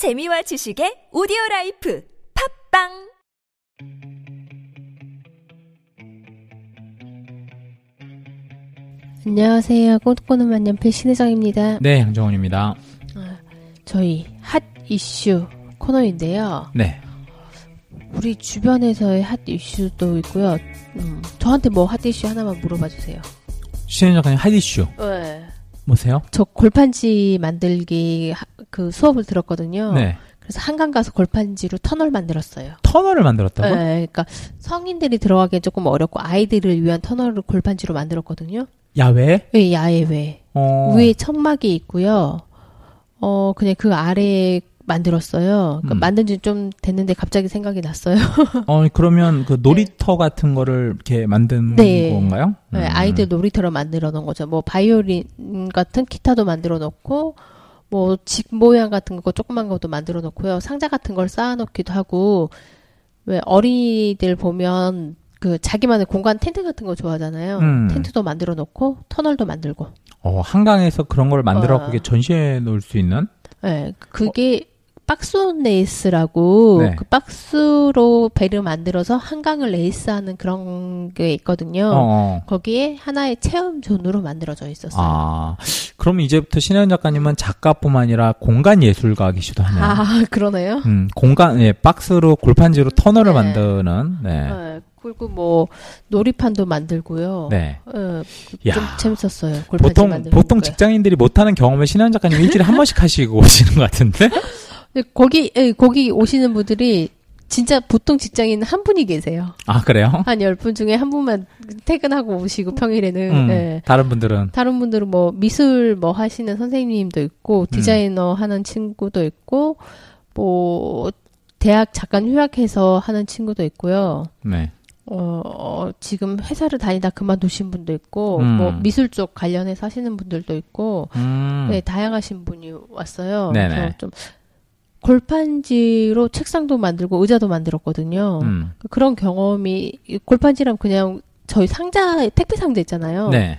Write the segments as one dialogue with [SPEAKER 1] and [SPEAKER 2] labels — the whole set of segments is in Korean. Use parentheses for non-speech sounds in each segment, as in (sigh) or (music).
[SPEAKER 1] 재미와 지식의 오디오 life 팟빵
[SPEAKER 2] 안녕하세요. 꿈꾸는 만년필 신혜정입니다.
[SPEAKER 3] 네, 양정원입니다.
[SPEAKER 2] 저희 핫 이슈 코너인데요.
[SPEAKER 3] 네.
[SPEAKER 2] 우리 주변에서의 핫 이슈도 있고요. 음, 저한테 뭐 핫 이슈 하나만 물어봐 주세요.
[SPEAKER 3] 신현 작가님 핫 이슈
[SPEAKER 2] 네.
[SPEAKER 3] 뭐세요?
[SPEAKER 2] 저 골판지 만들기 하- 그 수업을 들었거든요.
[SPEAKER 3] 네.
[SPEAKER 2] 그래서 한강 가서 골판지로 터널 만들었어요.
[SPEAKER 3] 터널을 만들었다고?
[SPEAKER 2] 네, 그러니까 성인들이 들어가기엔 조금 어렵고 아이들을 위한 터널을 골판지로 만들었거든요.
[SPEAKER 3] 야외?
[SPEAKER 2] 예, 야외.
[SPEAKER 3] 어.
[SPEAKER 2] 위에 천막이 있고요. 어, 그냥 그 아래에 만들었어요. 그러니까
[SPEAKER 3] 음.
[SPEAKER 2] 만든 지 좀 됐는데 갑자기 생각이 났어요. (laughs)
[SPEAKER 3] 어, 그러면 그 놀이터 같은 거를 이렇게 만든
[SPEAKER 2] 네.
[SPEAKER 3] 건가요?
[SPEAKER 2] 네,
[SPEAKER 3] 음.
[SPEAKER 2] 아이들 놀이터로 만들어 놓은 거죠. 뭐 바이올린 같은 기타도 만들어 놓고 뭐 집 모양 같은 거 조그만 것도 만들어 놓고요. 상자 같은 걸 쌓아 놓기도 하고 왜 어린이들 보면 그 자기만의 공간 텐트 같은 거 좋아하잖아요.
[SPEAKER 3] 음.
[SPEAKER 2] 텐트도 만들어 놓고 터널도 만들고.
[SPEAKER 3] 어, 한강에서 그런 걸 만들어
[SPEAKER 2] 어.
[SPEAKER 3] 그게 전시해 놓을 수 있는?
[SPEAKER 2] 네, 그게 박스온 레이스라고
[SPEAKER 3] 네.
[SPEAKER 2] 그 박스로 배를 만들어서 한강을 레이스하는 그런 게 있거든요.
[SPEAKER 3] 어.
[SPEAKER 2] 거기에 하나의 체험 zone으로 만들어져 있었어요.
[SPEAKER 3] 아, 그럼 이제부터 신현 작가님은 작가뿐만 아니라 공간 예술가이시도 하네요.
[SPEAKER 2] 아, 그러네요.
[SPEAKER 3] 음, 공간, 예, 박스로 골판지로 터널을
[SPEAKER 2] 네.
[SPEAKER 3] 만드는, 네.
[SPEAKER 2] 네, 그리고 뭐 놀이판도 만들고요.
[SPEAKER 3] 네.
[SPEAKER 2] 예,
[SPEAKER 3] 야.
[SPEAKER 2] 좀 재밌었어요. 골판지
[SPEAKER 3] 보통, 보통
[SPEAKER 2] 거.
[SPEAKER 3] 직장인들이 못하는 경험을 신현 작가님 일주일에 한 (laughs) 번씩 하시고 오시는 것 같은데?
[SPEAKER 2] 거기 예, 거기 오시는 분들이 진짜 보통 직장인 한 분이 계세요.
[SPEAKER 3] 아, 그래요?
[SPEAKER 2] 한 열 분 중에 한 분만 퇴근하고 오시고 평일에는
[SPEAKER 3] 음,
[SPEAKER 2] 예.
[SPEAKER 3] 다른 분들은.
[SPEAKER 2] 다른 분들은 뭐 미술 뭐 하시는 선생님도 있고 디자이너 하는 친구도 있고 뭐 대학 잠깐 휴학해서 하는 친구도 있고요.
[SPEAKER 3] 네.
[SPEAKER 2] 어, 어, 지금 회사를 다니다 그만두신 분도 있고
[SPEAKER 3] 음.
[SPEAKER 2] 뭐 미술 쪽 관련해서 하시는 분들도 있고
[SPEAKER 3] 음.
[SPEAKER 2] 네, 다양하신 분이 왔어요.
[SPEAKER 3] 네네.
[SPEAKER 2] 그래서 좀 골판지로 책상도 만들고 의자도 만들었거든요.
[SPEAKER 3] 음.
[SPEAKER 2] 그런 경험이 이 골판지랑 그냥 저희 상자 택배 상자 있잖아요.
[SPEAKER 3] 네.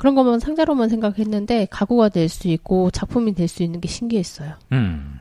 [SPEAKER 2] 그런 것만 상자로만 생각했는데 가구가 될 수 있고 작품이 될 수 있는 게 신기했어요.
[SPEAKER 3] 음.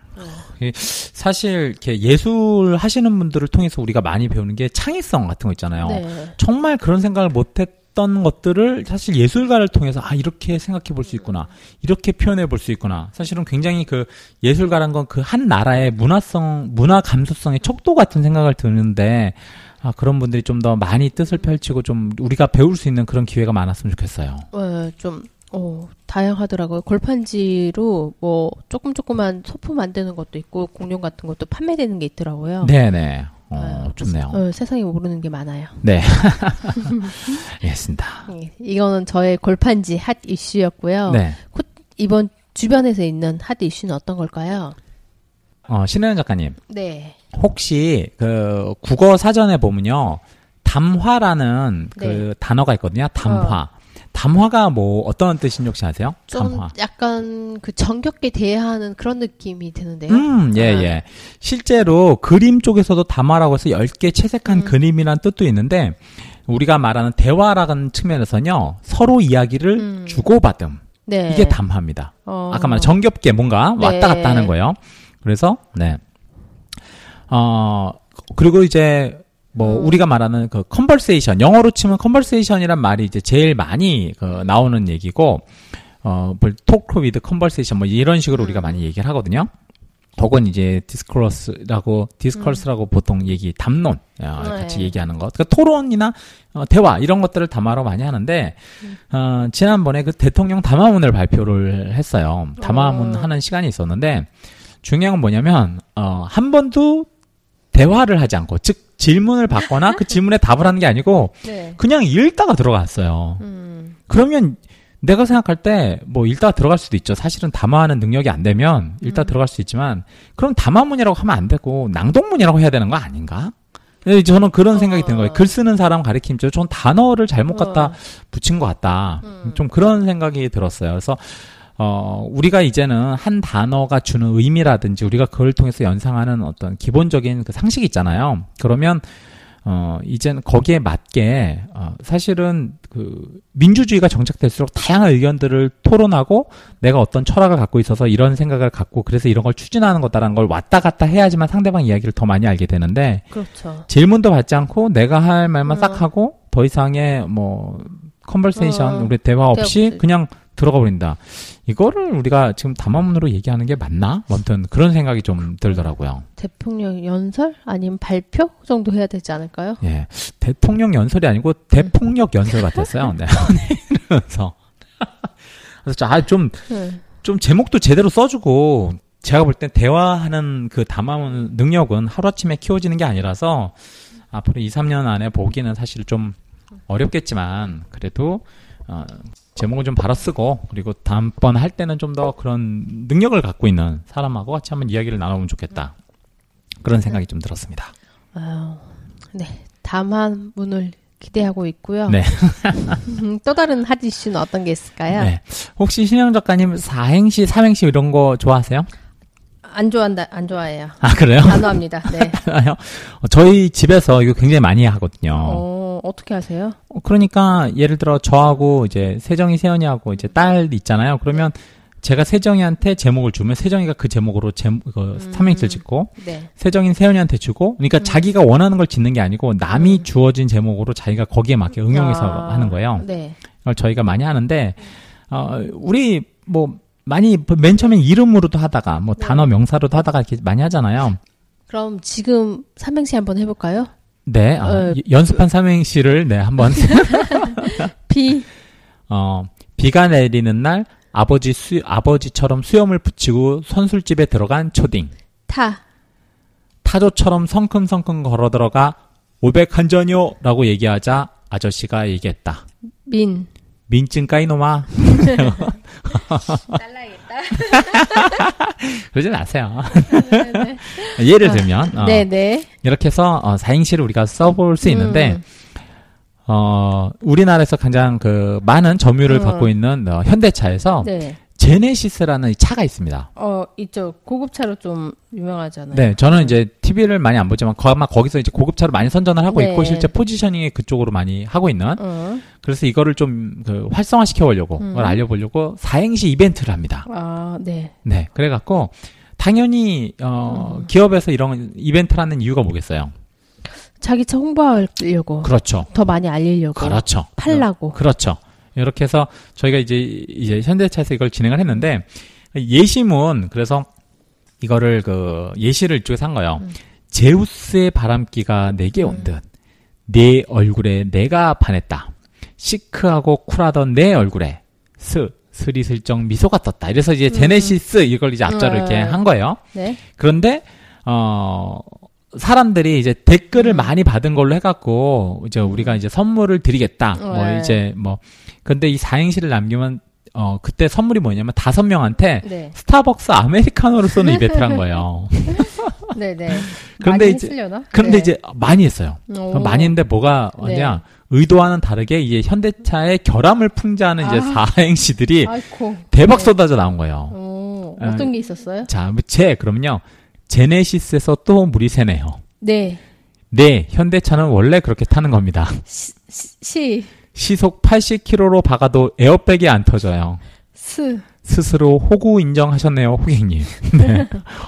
[SPEAKER 3] 이 사실 이렇게 예술 하시는 분들을 통해서 우리가 많이 배우는 게 창의성 같은 거 있잖아요.
[SPEAKER 2] 네.
[SPEAKER 3] 정말 그런 생각을 못했던 것들을 사실 예술가를 통해서 아 이렇게 생각해 볼 수 있구나, 이렇게 표현해 볼 수 있구나. 사실은 굉장히 그 예술가란 건 그 한 나라의 문화성, 문화 감수성의 척도 같은 생각을 드는데 아 그런 분들이 좀 더 많이 뜻을 펼치고 좀 우리가 배울 수 있는 그런 기회가 많았으면 좋겠어요.
[SPEAKER 2] 어, 좀 어, 다양하더라고요. 골판지로 뭐 조금 조그만 소품 만드는 것도 있고 공룡 같은 것도 판매되는 게 있더라고요.
[SPEAKER 3] 네네. 어, 좋네요.
[SPEAKER 2] 어, 세상에 모르는 게 많아요.
[SPEAKER 3] 네. (laughs) 알겠습니다.
[SPEAKER 2] 예, 이거는 저의 골판지 핫 이슈였고요.
[SPEAKER 3] 네.
[SPEAKER 2] 코- 이번 주변에서 있는 핫 이슈는 어떤 걸까요?
[SPEAKER 3] 어, 신혜연 작가님.
[SPEAKER 2] 네.
[SPEAKER 3] 혹시 그 국어 사전에 보면요. 담화라는 그
[SPEAKER 2] 네.
[SPEAKER 3] 단어가 있거든요. 담화. 담화가 뭐 어떤 뜻인지 혹시 아세요?
[SPEAKER 2] 좀
[SPEAKER 3] 담화.
[SPEAKER 2] 약간 그 정겹게 대하는 그런 느낌이 드는데요.
[SPEAKER 3] 음, 예,
[SPEAKER 2] 아.
[SPEAKER 3] 예. 실제로 그림 쪽에서도 담화라고 해서 10개 채색한
[SPEAKER 2] 음.
[SPEAKER 3] 그림이란 뜻도 있는데 우리가 말하는 대화라는 측면에서는요. 서로 이야기를
[SPEAKER 2] 음.
[SPEAKER 3] 주고받음.
[SPEAKER 2] 네.
[SPEAKER 3] 이게 담화입니다.
[SPEAKER 2] 어.
[SPEAKER 3] 아까 말한 정겹게 뭔가
[SPEAKER 2] 네.
[SPEAKER 3] 왔다 갔다 하는 거예요. 그래서 네. 어 그리고 이제 뭐
[SPEAKER 2] 음.
[SPEAKER 3] 우리가 말하는 그 conversation 영어로 치면 conversation이란 말이 이제 제일 많이 그 나오는 얘기고 어 talk with conversation 뭐 이런 식으로 우리가
[SPEAKER 2] 음.
[SPEAKER 3] 많이 얘기를 하거든요. 혹은 이제 discourse라고 discuss라고 보통 얘기 담론 어,
[SPEAKER 2] 네.
[SPEAKER 3] 같이 얘기하는 것, 그러니까 토론이나 어, 대화 이런 것들을 담화로 많이 하는데 어, 지난번에 그 대통령 담화문을 발표를 했어요. 담화문
[SPEAKER 2] 어.
[SPEAKER 3] 하는 시간이 있었는데 중요한 건 뭐냐면 어, 한 번도 대화를 하지 않고 즉 질문을 받거나 그 질문에 답을 하는 게 아니고
[SPEAKER 2] 네.
[SPEAKER 3] 그냥 읽다가 들어갔어요.
[SPEAKER 2] 음.
[SPEAKER 3] 그러면 내가 생각할 때 뭐 읽다가 들어갈 수도 있죠. 사실은 담화하는 능력이 안 되면 읽다 가
[SPEAKER 2] 음.
[SPEAKER 3] 들어갈 수 있지만 그럼 담화문이라고 하면 안 되고 낭독문이라고 해야 되는 거 아닌가? 예, 저는 그런 생각이 드는 거예요.
[SPEAKER 2] 어.
[SPEAKER 3] 글 쓰는 사람 가리킴죠. 전 단어를 잘못 갖다
[SPEAKER 2] 어.
[SPEAKER 3] 붙인 것 같다.
[SPEAKER 2] 음.
[SPEAKER 3] 좀 그런 생각이 들었어요. 그래서 어 우리가 이제는 한 단어가 주는 의미라든지 우리가 그걸 통해서 연상하는 어떤 기본적인 그 상식이 있잖아요. 그러면 어, 이제는 거기에 맞게, 어, 사실은 그, 민주주의가 정착될수록 다양한 의견들을 토론하고 내가 어떤 철학을 갖고 있어서 이런 생각을 갖고 그래서 이런 걸 추진하는 거다라는 걸 왔다 갔다 해야지만 상대방 이야기를 더 많이 알게 되는데
[SPEAKER 2] 그렇죠.
[SPEAKER 3] 질문도 받지 않고 내가 할 말만
[SPEAKER 2] 어.
[SPEAKER 3] 싹 하고 더 이상의 뭐, 컨버세이션,
[SPEAKER 2] 어.
[SPEAKER 3] 우리 대화 없이
[SPEAKER 2] 없이.
[SPEAKER 3] 그냥 들어가 버린다. 이거를 우리가 지금 담화문으로 얘기하는 게 맞나? 뭐 아무튼 그런 생각이 좀 들더라고요.
[SPEAKER 2] 대통령 연설 아니면 발표 정도 해야 되지 않을까요?
[SPEAKER 3] 예. 대통령 연설이 아니고 대폭력 연설 같았어요. (laughs) 네. 그래서. 그래서 아, 좀,
[SPEAKER 2] 네.
[SPEAKER 3] 좀 제목도 제대로 써주고, 제가 볼 땐 대화하는 그 담화문 능력은 하루아침에 키워지는 게 아니라서, 앞으로 2, 3년 안에 보기는 사실 좀 어렵겠지만, 그래도, 어, 제목을 좀 바로 쓰고, 그리고 다음번 할 때는 좀 더 그런 능력을 갖고 있는 사람하고 같이 한번 이야기를 나눠보면 좋겠다. 그런 생각이 좀 들었습니다.
[SPEAKER 2] 아유, 네. 담화문을 기대하고 있고요.
[SPEAKER 3] 네.
[SPEAKER 2] 음, 또 다른 핫 이슈는 어떤 게 있을까요?
[SPEAKER 3] 네. 혹시 신영 작가님 사행시, 삼행시 이런 거 좋아하세요?
[SPEAKER 2] 안 좋아한다, 안 좋아해요.
[SPEAKER 3] 아, 그래요?
[SPEAKER 2] 단호합니다. 네. (laughs)
[SPEAKER 3] 어, 저희 집에서 이거 굉장히 많이 하거든요.
[SPEAKER 2] 어, 어떻게 하세요?
[SPEAKER 3] 어, 그러니까 예를 들어 저하고 이제 세정이 세연이하고 이제 딸 있잖아요. 그러면 제가 세정이한테 제목을 주면 세정이가 그 제목으로 제, 그
[SPEAKER 2] 음.
[SPEAKER 3] 삼행시를 짓고
[SPEAKER 2] 네.
[SPEAKER 3] 세정이는 세연이한테 주고 그러니까 자기가 원하는 걸 짓는 게 아니고 남이 주어진 제목으로 자기가 거기에 맞게 응용해서
[SPEAKER 2] 아,
[SPEAKER 3] 하는 거예요.
[SPEAKER 2] 네.
[SPEAKER 3] 그걸 저희가 많이 하는데 어, 우리 뭐 많이 맨 처음엔 이름으로도 하다가 뭐
[SPEAKER 2] 네.
[SPEAKER 3] 단어 명사로도 하다가 이렇게 많이 하잖아요.
[SPEAKER 2] 그럼 지금 삼행시 한번 해볼까요?
[SPEAKER 3] 네, 아,
[SPEAKER 2] 어,
[SPEAKER 3] 이- 연습한 삼행시를 네 한번 (laughs)
[SPEAKER 2] 비, (laughs)
[SPEAKER 3] 어, 비가 내리는 날 아버지 수 아버지처럼 수염을 붙이고 선술집에 들어간 초딩
[SPEAKER 2] 타,
[SPEAKER 3] 타조처럼 성큼성큼 걸어 들어가 500 한 잔요라고 얘기하자 아저씨가 얘기했다.
[SPEAKER 2] 민.
[SPEAKER 3] 민증 까이노마. (laughs) (laughs) 그러지 마세요. 예를 들면 어,
[SPEAKER 2] 네네.
[SPEAKER 3] 이렇게 해서 어, 사행시를 우리가 써볼 수 있는데
[SPEAKER 2] 음,
[SPEAKER 3] 어, 우리나라에서 가장 그 많은 점유율을
[SPEAKER 2] 음.
[SPEAKER 3] 받고 있는 어, 현대차에서
[SPEAKER 2] 네.
[SPEAKER 3] 제네시스라는 이 차가 있습니다.
[SPEAKER 2] 어, 이쪽 고급차로 좀 유명하잖아요.
[SPEAKER 3] 네, 저는 이제 TV를 많이 안 보지만 거- 아마 거기서 이제 고급차로 많이 선전을 하고
[SPEAKER 2] 네.
[SPEAKER 3] 있고 실제 포지셔닝이 그쪽으로 많이 하고 있는
[SPEAKER 2] 어.
[SPEAKER 3] 그래서 이거를 좀 그 활성화 시켜 보려고
[SPEAKER 2] 음.
[SPEAKER 3] 그걸 알려보려고 사행시 이벤트를 합니다.
[SPEAKER 2] 아, 네.
[SPEAKER 3] 네, 그래갖고 당연히 어,
[SPEAKER 2] 음.
[SPEAKER 3] 기업에서 이런 이벤트를 하는 이유가 뭐겠어요?
[SPEAKER 2] 자기 차 홍보하려고.
[SPEAKER 3] 그렇죠,
[SPEAKER 2] 더 많이 알리려고.
[SPEAKER 3] 그렇죠,
[SPEAKER 2] 팔라고.
[SPEAKER 3] 그렇죠. 이렇게 해서 저희가 이제 이제 현대차에서 이걸 진행을 했는데 예시문 그래서 이거를 그 예시를 이쪽에서 한 거예요.
[SPEAKER 2] 음.
[SPEAKER 3] 제우스의 바람기가 내게 온 듯 내 얼굴에 내가 반했다. 시크하고 쿨하던 내 얼굴에 스 스리슬쩍 미소가 떴다. 이래서 이제 제네시스 이걸 이제 앞자로
[SPEAKER 2] 음.
[SPEAKER 3] 이렇게 한 거예요.
[SPEAKER 2] 네.
[SPEAKER 3] 그런데 어 사람들이 이제 댓글을
[SPEAKER 2] 음.
[SPEAKER 3] 많이 받은 걸로 해갖고 이제 우리가 이제 선물을 드리겠다. 뭐
[SPEAKER 2] 네.
[SPEAKER 3] 이제 뭐 근데 이 사행시를 남기면 어 그때 선물이 뭐냐면 다섯 명한테
[SPEAKER 2] 네.
[SPEAKER 3] 스타벅스 아메리카노를 쏘는 (laughs) 이벤트를 한 거예요. (laughs)
[SPEAKER 2] 네네.
[SPEAKER 3] 그런데
[SPEAKER 2] 많이
[SPEAKER 3] 이제-
[SPEAKER 2] 했으려나?
[SPEAKER 3] 그런데
[SPEAKER 2] 네.
[SPEAKER 3] 이제 많이 했어요.
[SPEAKER 2] 오.
[SPEAKER 3] 많이 했는데 뭐가
[SPEAKER 2] 네.
[SPEAKER 3] 왔냐? 의도와는 다르게 이제 현대차의 결함을 풍자하는 이제
[SPEAKER 2] 아.
[SPEAKER 3] 사행시들이
[SPEAKER 2] 아이코.
[SPEAKER 3] 대박
[SPEAKER 2] 네.
[SPEAKER 3] 쏟아져 나온 거예요.
[SPEAKER 2] 어,
[SPEAKER 3] 아.
[SPEAKER 2] 어떤 게 있었어요?
[SPEAKER 3] 자, 뭐제 그러면요. 제네시스에서 또 물이 새네요.
[SPEAKER 2] 네.
[SPEAKER 3] 네, 현대차는 원래 그렇게 타는 겁니다.
[SPEAKER 2] 시, 시,
[SPEAKER 3] 시속 80km로 박아도 에어백이 안 터져요.
[SPEAKER 2] 스.
[SPEAKER 3] 스스로 호구 인정하셨네요, 호객님. (laughs) 네.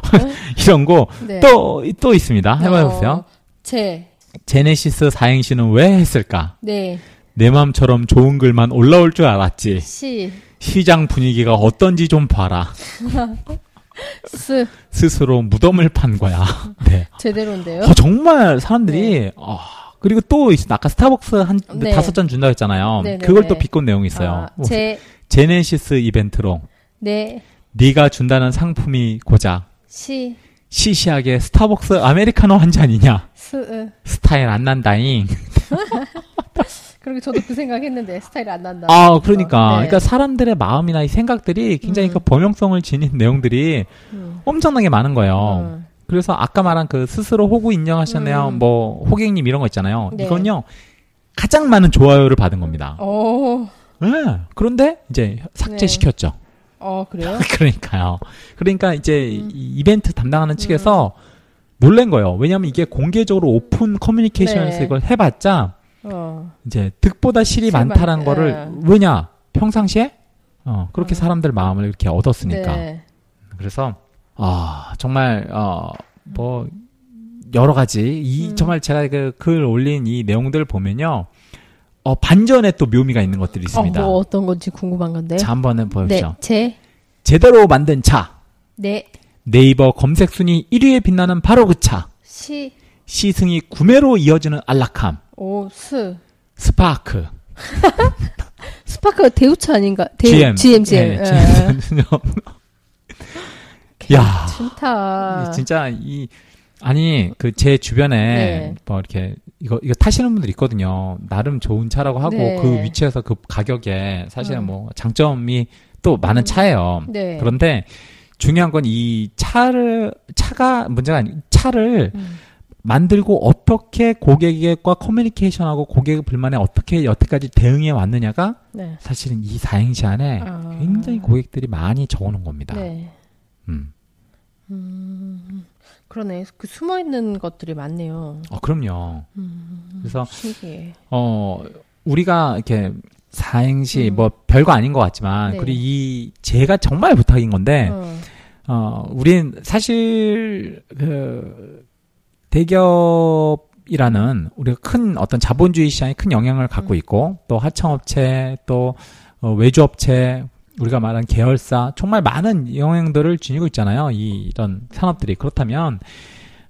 [SPEAKER 3] (laughs) 이런 거
[SPEAKER 2] 네.
[SPEAKER 3] 또, 또 있습니다. 해봐보세요.
[SPEAKER 2] 어, 제.
[SPEAKER 3] 제네시스 사행시는 왜 했을까?
[SPEAKER 2] 네.
[SPEAKER 3] 내 맘처럼 좋은 글만 올라올 줄 알았지.
[SPEAKER 2] 시.
[SPEAKER 3] 시장 분위기가 어떤지 좀 봐라. (laughs)
[SPEAKER 2] 스.
[SPEAKER 3] 스스로 무덤을 판 거야. (laughs) 네.
[SPEAKER 2] 제대로인데요?
[SPEAKER 3] 어, 정말 사람들이, 아, 그리고 또, 있- 아까 스타벅스 한
[SPEAKER 2] 네.
[SPEAKER 3] 다섯 잔 준다고 했잖아요.
[SPEAKER 2] 네네네.
[SPEAKER 3] 그걸 또 비꼰 내용이 있어요.
[SPEAKER 2] 아, 제.
[SPEAKER 3] 제네시스 이벤트로
[SPEAKER 2] 네.
[SPEAKER 3] 네가 준다는 상품이 고작
[SPEAKER 2] 시.
[SPEAKER 3] 시시하게 스타벅스 아메리카노 한 잔이냐?
[SPEAKER 2] 스. 으.
[SPEAKER 3] 스타일 안 난다잉. (laughs)
[SPEAKER 2] 그리고 저도 그 생각했는데 스타일 안 난다.
[SPEAKER 3] 아, 그러니까.
[SPEAKER 2] 네.
[SPEAKER 3] 그러니까 사람들의 마음이나 이 생각들이 굉장히
[SPEAKER 2] 음.
[SPEAKER 3] 그 범용성을 지닌 내용들이
[SPEAKER 2] 음.
[SPEAKER 3] 엄청나게 많은 거예요.
[SPEAKER 2] 음.
[SPEAKER 3] 그래서 아까 말한 그 스스로 호구 인정하셨네요.
[SPEAKER 2] 음.
[SPEAKER 3] 뭐 호객님 이런 거 있잖아요.
[SPEAKER 2] 네.
[SPEAKER 3] 이건요. 가장 많은 좋아요를 받은 겁니다.
[SPEAKER 2] 어.
[SPEAKER 3] 네. 그런데 이제 삭제시켰죠.
[SPEAKER 2] 어, 그래요? (laughs)
[SPEAKER 3] 그러니까요. 그러니까 이제
[SPEAKER 2] 음.
[SPEAKER 3] 이 이벤트 담당하는 측에서 놀란 거예요. 왜냐하면 이게 공개적으로 오픈 커뮤니케이션에서
[SPEAKER 2] 네.
[SPEAKER 3] 이걸 해봤자
[SPEAKER 2] 어.
[SPEAKER 3] 이제 득보다 실이 많다라는
[SPEAKER 2] 많-
[SPEAKER 3] 거를
[SPEAKER 2] 예.
[SPEAKER 3] 왜냐 평상시에 어, 그렇게
[SPEAKER 2] 어.
[SPEAKER 3] 사람들 마음을 이렇게 얻었으니까
[SPEAKER 2] 네.
[SPEAKER 3] 그래서 아 정말 어뭐 여러 가지 이
[SPEAKER 2] 음.
[SPEAKER 3] 정말 제가 그 글 올린 이 내용들 보면요 어 반전에 또 묘미가 있는 것들이
[SPEAKER 2] 어,
[SPEAKER 3] 있습니다.
[SPEAKER 2] 뭐 어떤 건지 궁금한 건데.
[SPEAKER 3] 자 한번 보십시오.
[SPEAKER 2] 네. 제.
[SPEAKER 3] 제대로 만든 차
[SPEAKER 2] 네.
[SPEAKER 3] 네이버 검색 순위 1위에 빛나는 바로 그 차.
[SPEAKER 2] 시.
[SPEAKER 3] 시승이 구매로 이어지는 안락함.
[SPEAKER 2] 오. 스.
[SPEAKER 3] 스파크. (laughs)
[SPEAKER 2] 스파크가 대우차 아닌가? 대
[SPEAKER 3] GM.
[SPEAKER 2] GM, GM.
[SPEAKER 3] 예,
[SPEAKER 2] 예.
[SPEAKER 3] GM. (laughs) 야. 진짜 이 아니 그 제 주변에
[SPEAKER 2] 네.
[SPEAKER 3] 뭐 이렇게 이거 이거 타시는 분들 있거든요. 나름 좋은 차라고 하고
[SPEAKER 2] 네.
[SPEAKER 3] 그 위치에서 그 가격에 사실은
[SPEAKER 2] 음.
[SPEAKER 3] 뭐 장점이 또 많은
[SPEAKER 2] 음.
[SPEAKER 3] 차예요.
[SPEAKER 2] 네.
[SPEAKER 3] 그런데 중요한 건 이 차를 차가 문제가 아니 차를
[SPEAKER 2] 음.
[SPEAKER 3] 만들고 어떻게 고객과 커뮤니케이션하고 고객의 불만에 어떻게 여태까지 대응해 왔느냐가
[SPEAKER 2] 네.
[SPEAKER 3] 사실은 이 사행시 안에
[SPEAKER 2] 아.
[SPEAKER 3] 굉장히 고객들이 많이 적어놓은 겁니다.
[SPEAKER 2] 네.
[SPEAKER 3] 음.
[SPEAKER 2] 음. 그러네. 그 숨어 있는 것들이 많네요.
[SPEAKER 3] 어, 그럼요.
[SPEAKER 2] 음.
[SPEAKER 3] 그래서
[SPEAKER 2] 신기해.
[SPEAKER 3] 어 우리가 이렇게 사행시
[SPEAKER 2] 음.
[SPEAKER 3] 뭐 별거 아닌 것 같지만
[SPEAKER 2] 네.
[SPEAKER 3] 그리고 이 제가 정말 부탁인 건데
[SPEAKER 2] 어.
[SPEAKER 3] 어 우린 사실 그 대기업이라는 우리가 큰 어떤 자본주의 시장에 큰 영향을 갖고
[SPEAKER 2] 음.
[SPEAKER 3] 있고 또 하청업체 또 어, 외주업체 우리가 말한 계열사 정말 많은 영향들을 지니고 있잖아요. 이 이런 산업들이 그렇다면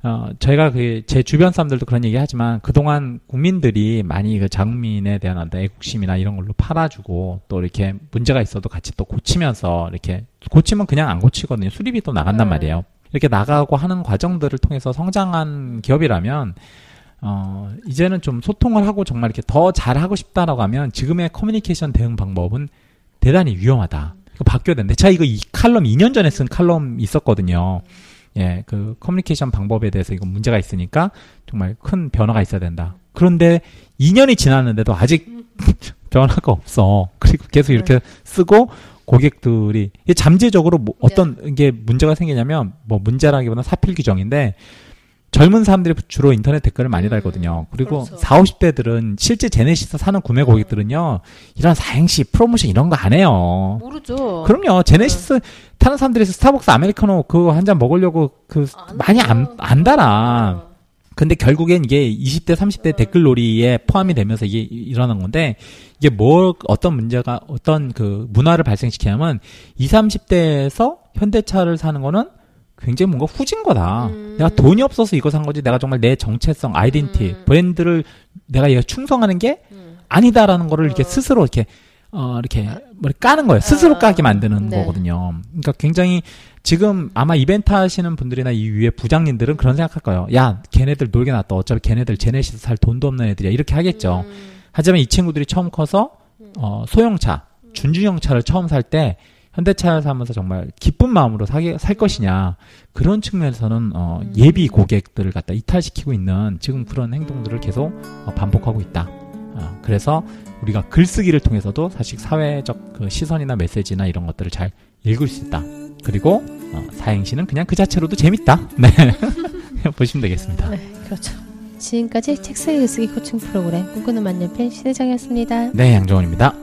[SPEAKER 3] 어 저희가 그 제 주변 사람들도 그런 얘기 하지만 그동안 국민들이 많이 그 자국민에 대한 어떤 애국심이나 이런 걸로 팔아주고 또 이렇게 문제가 있어도 같이 또 고치면서 이렇게 고치면 그냥 안 고치거든요. 수리비 또 나간단
[SPEAKER 2] 네.
[SPEAKER 3] 말이에요. 이렇게 나가고 하는 과정들을 통해서 성장한 기업이라면 어 이제는 좀 소통을 하고 정말 이렇게 더 잘하고 싶다라고 하면 지금의 커뮤니케이션 대응 방법은 대단히 위험하다. 이거 바뀌어야 되는데 제가 이거 이 칼럼 2년 전에 쓴 칼럼 있었거든요. 예, 그 커뮤니케이션 방법에 대해서 이거 문제가 있으니까 정말 큰 변화가 있어야 된다. 그런데 2년이 지났는데도 아직 (laughs) 변화가 없어. 그리고 계속 이렇게 쓰고 고객들이 잠재적으로 뭐 어떤 게 문제가 생기냐면 뭐 문제라기보다는 사필 규정인데 젊은 사람들이 주로 인터넷 댓글을 많이
[SPEAKER 2] 음,
[SPEAKER 3] 달거든요. 그리고
[SPEAKER 2] 그렇죠.
[SPEAKER 3] 40, 50대들은 실제 제네시스 사는 구매 고객들은요. 이런 사행시, 프로모션 이런 거 안 해요.
[SPEAKER 2] 모르죠.
[SPEAKER 3] 그럼요. 제네시스 타는 사람들이 스타벅스 아메리카노 그거 한 잔 먹으려고 그
[SPEAKER 2] 안
[SPEAKER 3] 많이 안. 안 달아.
[SPEAKER 2] 어.
[SPEAKER 3] 근데 결국엔 이게 20대, 30대 댓글 놀이에 포함이 되면서 이게 이- 일어난 건데 이게 뭐 어떤 문제가 어떤 그 문화를 발생시키냐면 20, 30대에서 현대차를 사는 거는 굉장히 뭔가 후진 거다.
[SPEAKER 2] 음.
[SPEAKER 3] 내가 돈이 없어서 이거 산 거지 내가 정말 내 정체성, 아이덴티,
[SPEAKER 2] 음.
[SPEAKER 3] 브랜드를 내가 얘가 충성하는 게
[SPEAKER 2] 음.
[SPEAKER 3] 아니다라는 거를 이렇게
[SPEAKER 2] 어.
[SPEAKER 3] 스스로 이렇게 어 이렇게 뭐 까는 거예요. 스스로
[SPEAKER 2] 아,
[SPEAKER 3] 까게 만드는
[SPEAKER 2] 네.
[SPEAKER 3] 거거든요. 그러니까 굉장히 지금 아마 이벤트 하시는 분들이나 이 위에 부장님들은 그런 생각할 거예요. 야, 걔네들 놀게 놨다. 어차피 걔네들 제네시스 살 돈도 없는 애들이야. 이렇게 하겠죠.
[SPEAKER 2] 음.
[SPEAKER 3] 하지만 이 친구들이 처음 커서 어 소형차, 준중형 차를 처음 살 때 현대차를 사면서 정말 기쁜 마음으로 사게, 살 것이냐 그런 측면에서는 어,
[SPEAKER 2] 음.
[SPEAKER 3] 예비 고객들을 갖다 이탈시키고 있는 지금 그런 행동들을 계속 어, 반복하고 있다. 어, 그래서 우리가 글쓰기를 통해서도 사실 사회적 그 시선이나 메시지나 이런 것들을 잘 읽을 수 있다. 그리고 어, 사행시는 그냥 그 자체로도 재밌다. 네, (laughs) 보시면 되겠습니다.
[SPEAKER 2] 네, 그렇죠. 지금까지 책쓰기 글쓰기 코칭 프로그램 꿈꾸는 만년필 시대장이었습니다.
[SPEAKER 3] 네, 양정원입니다.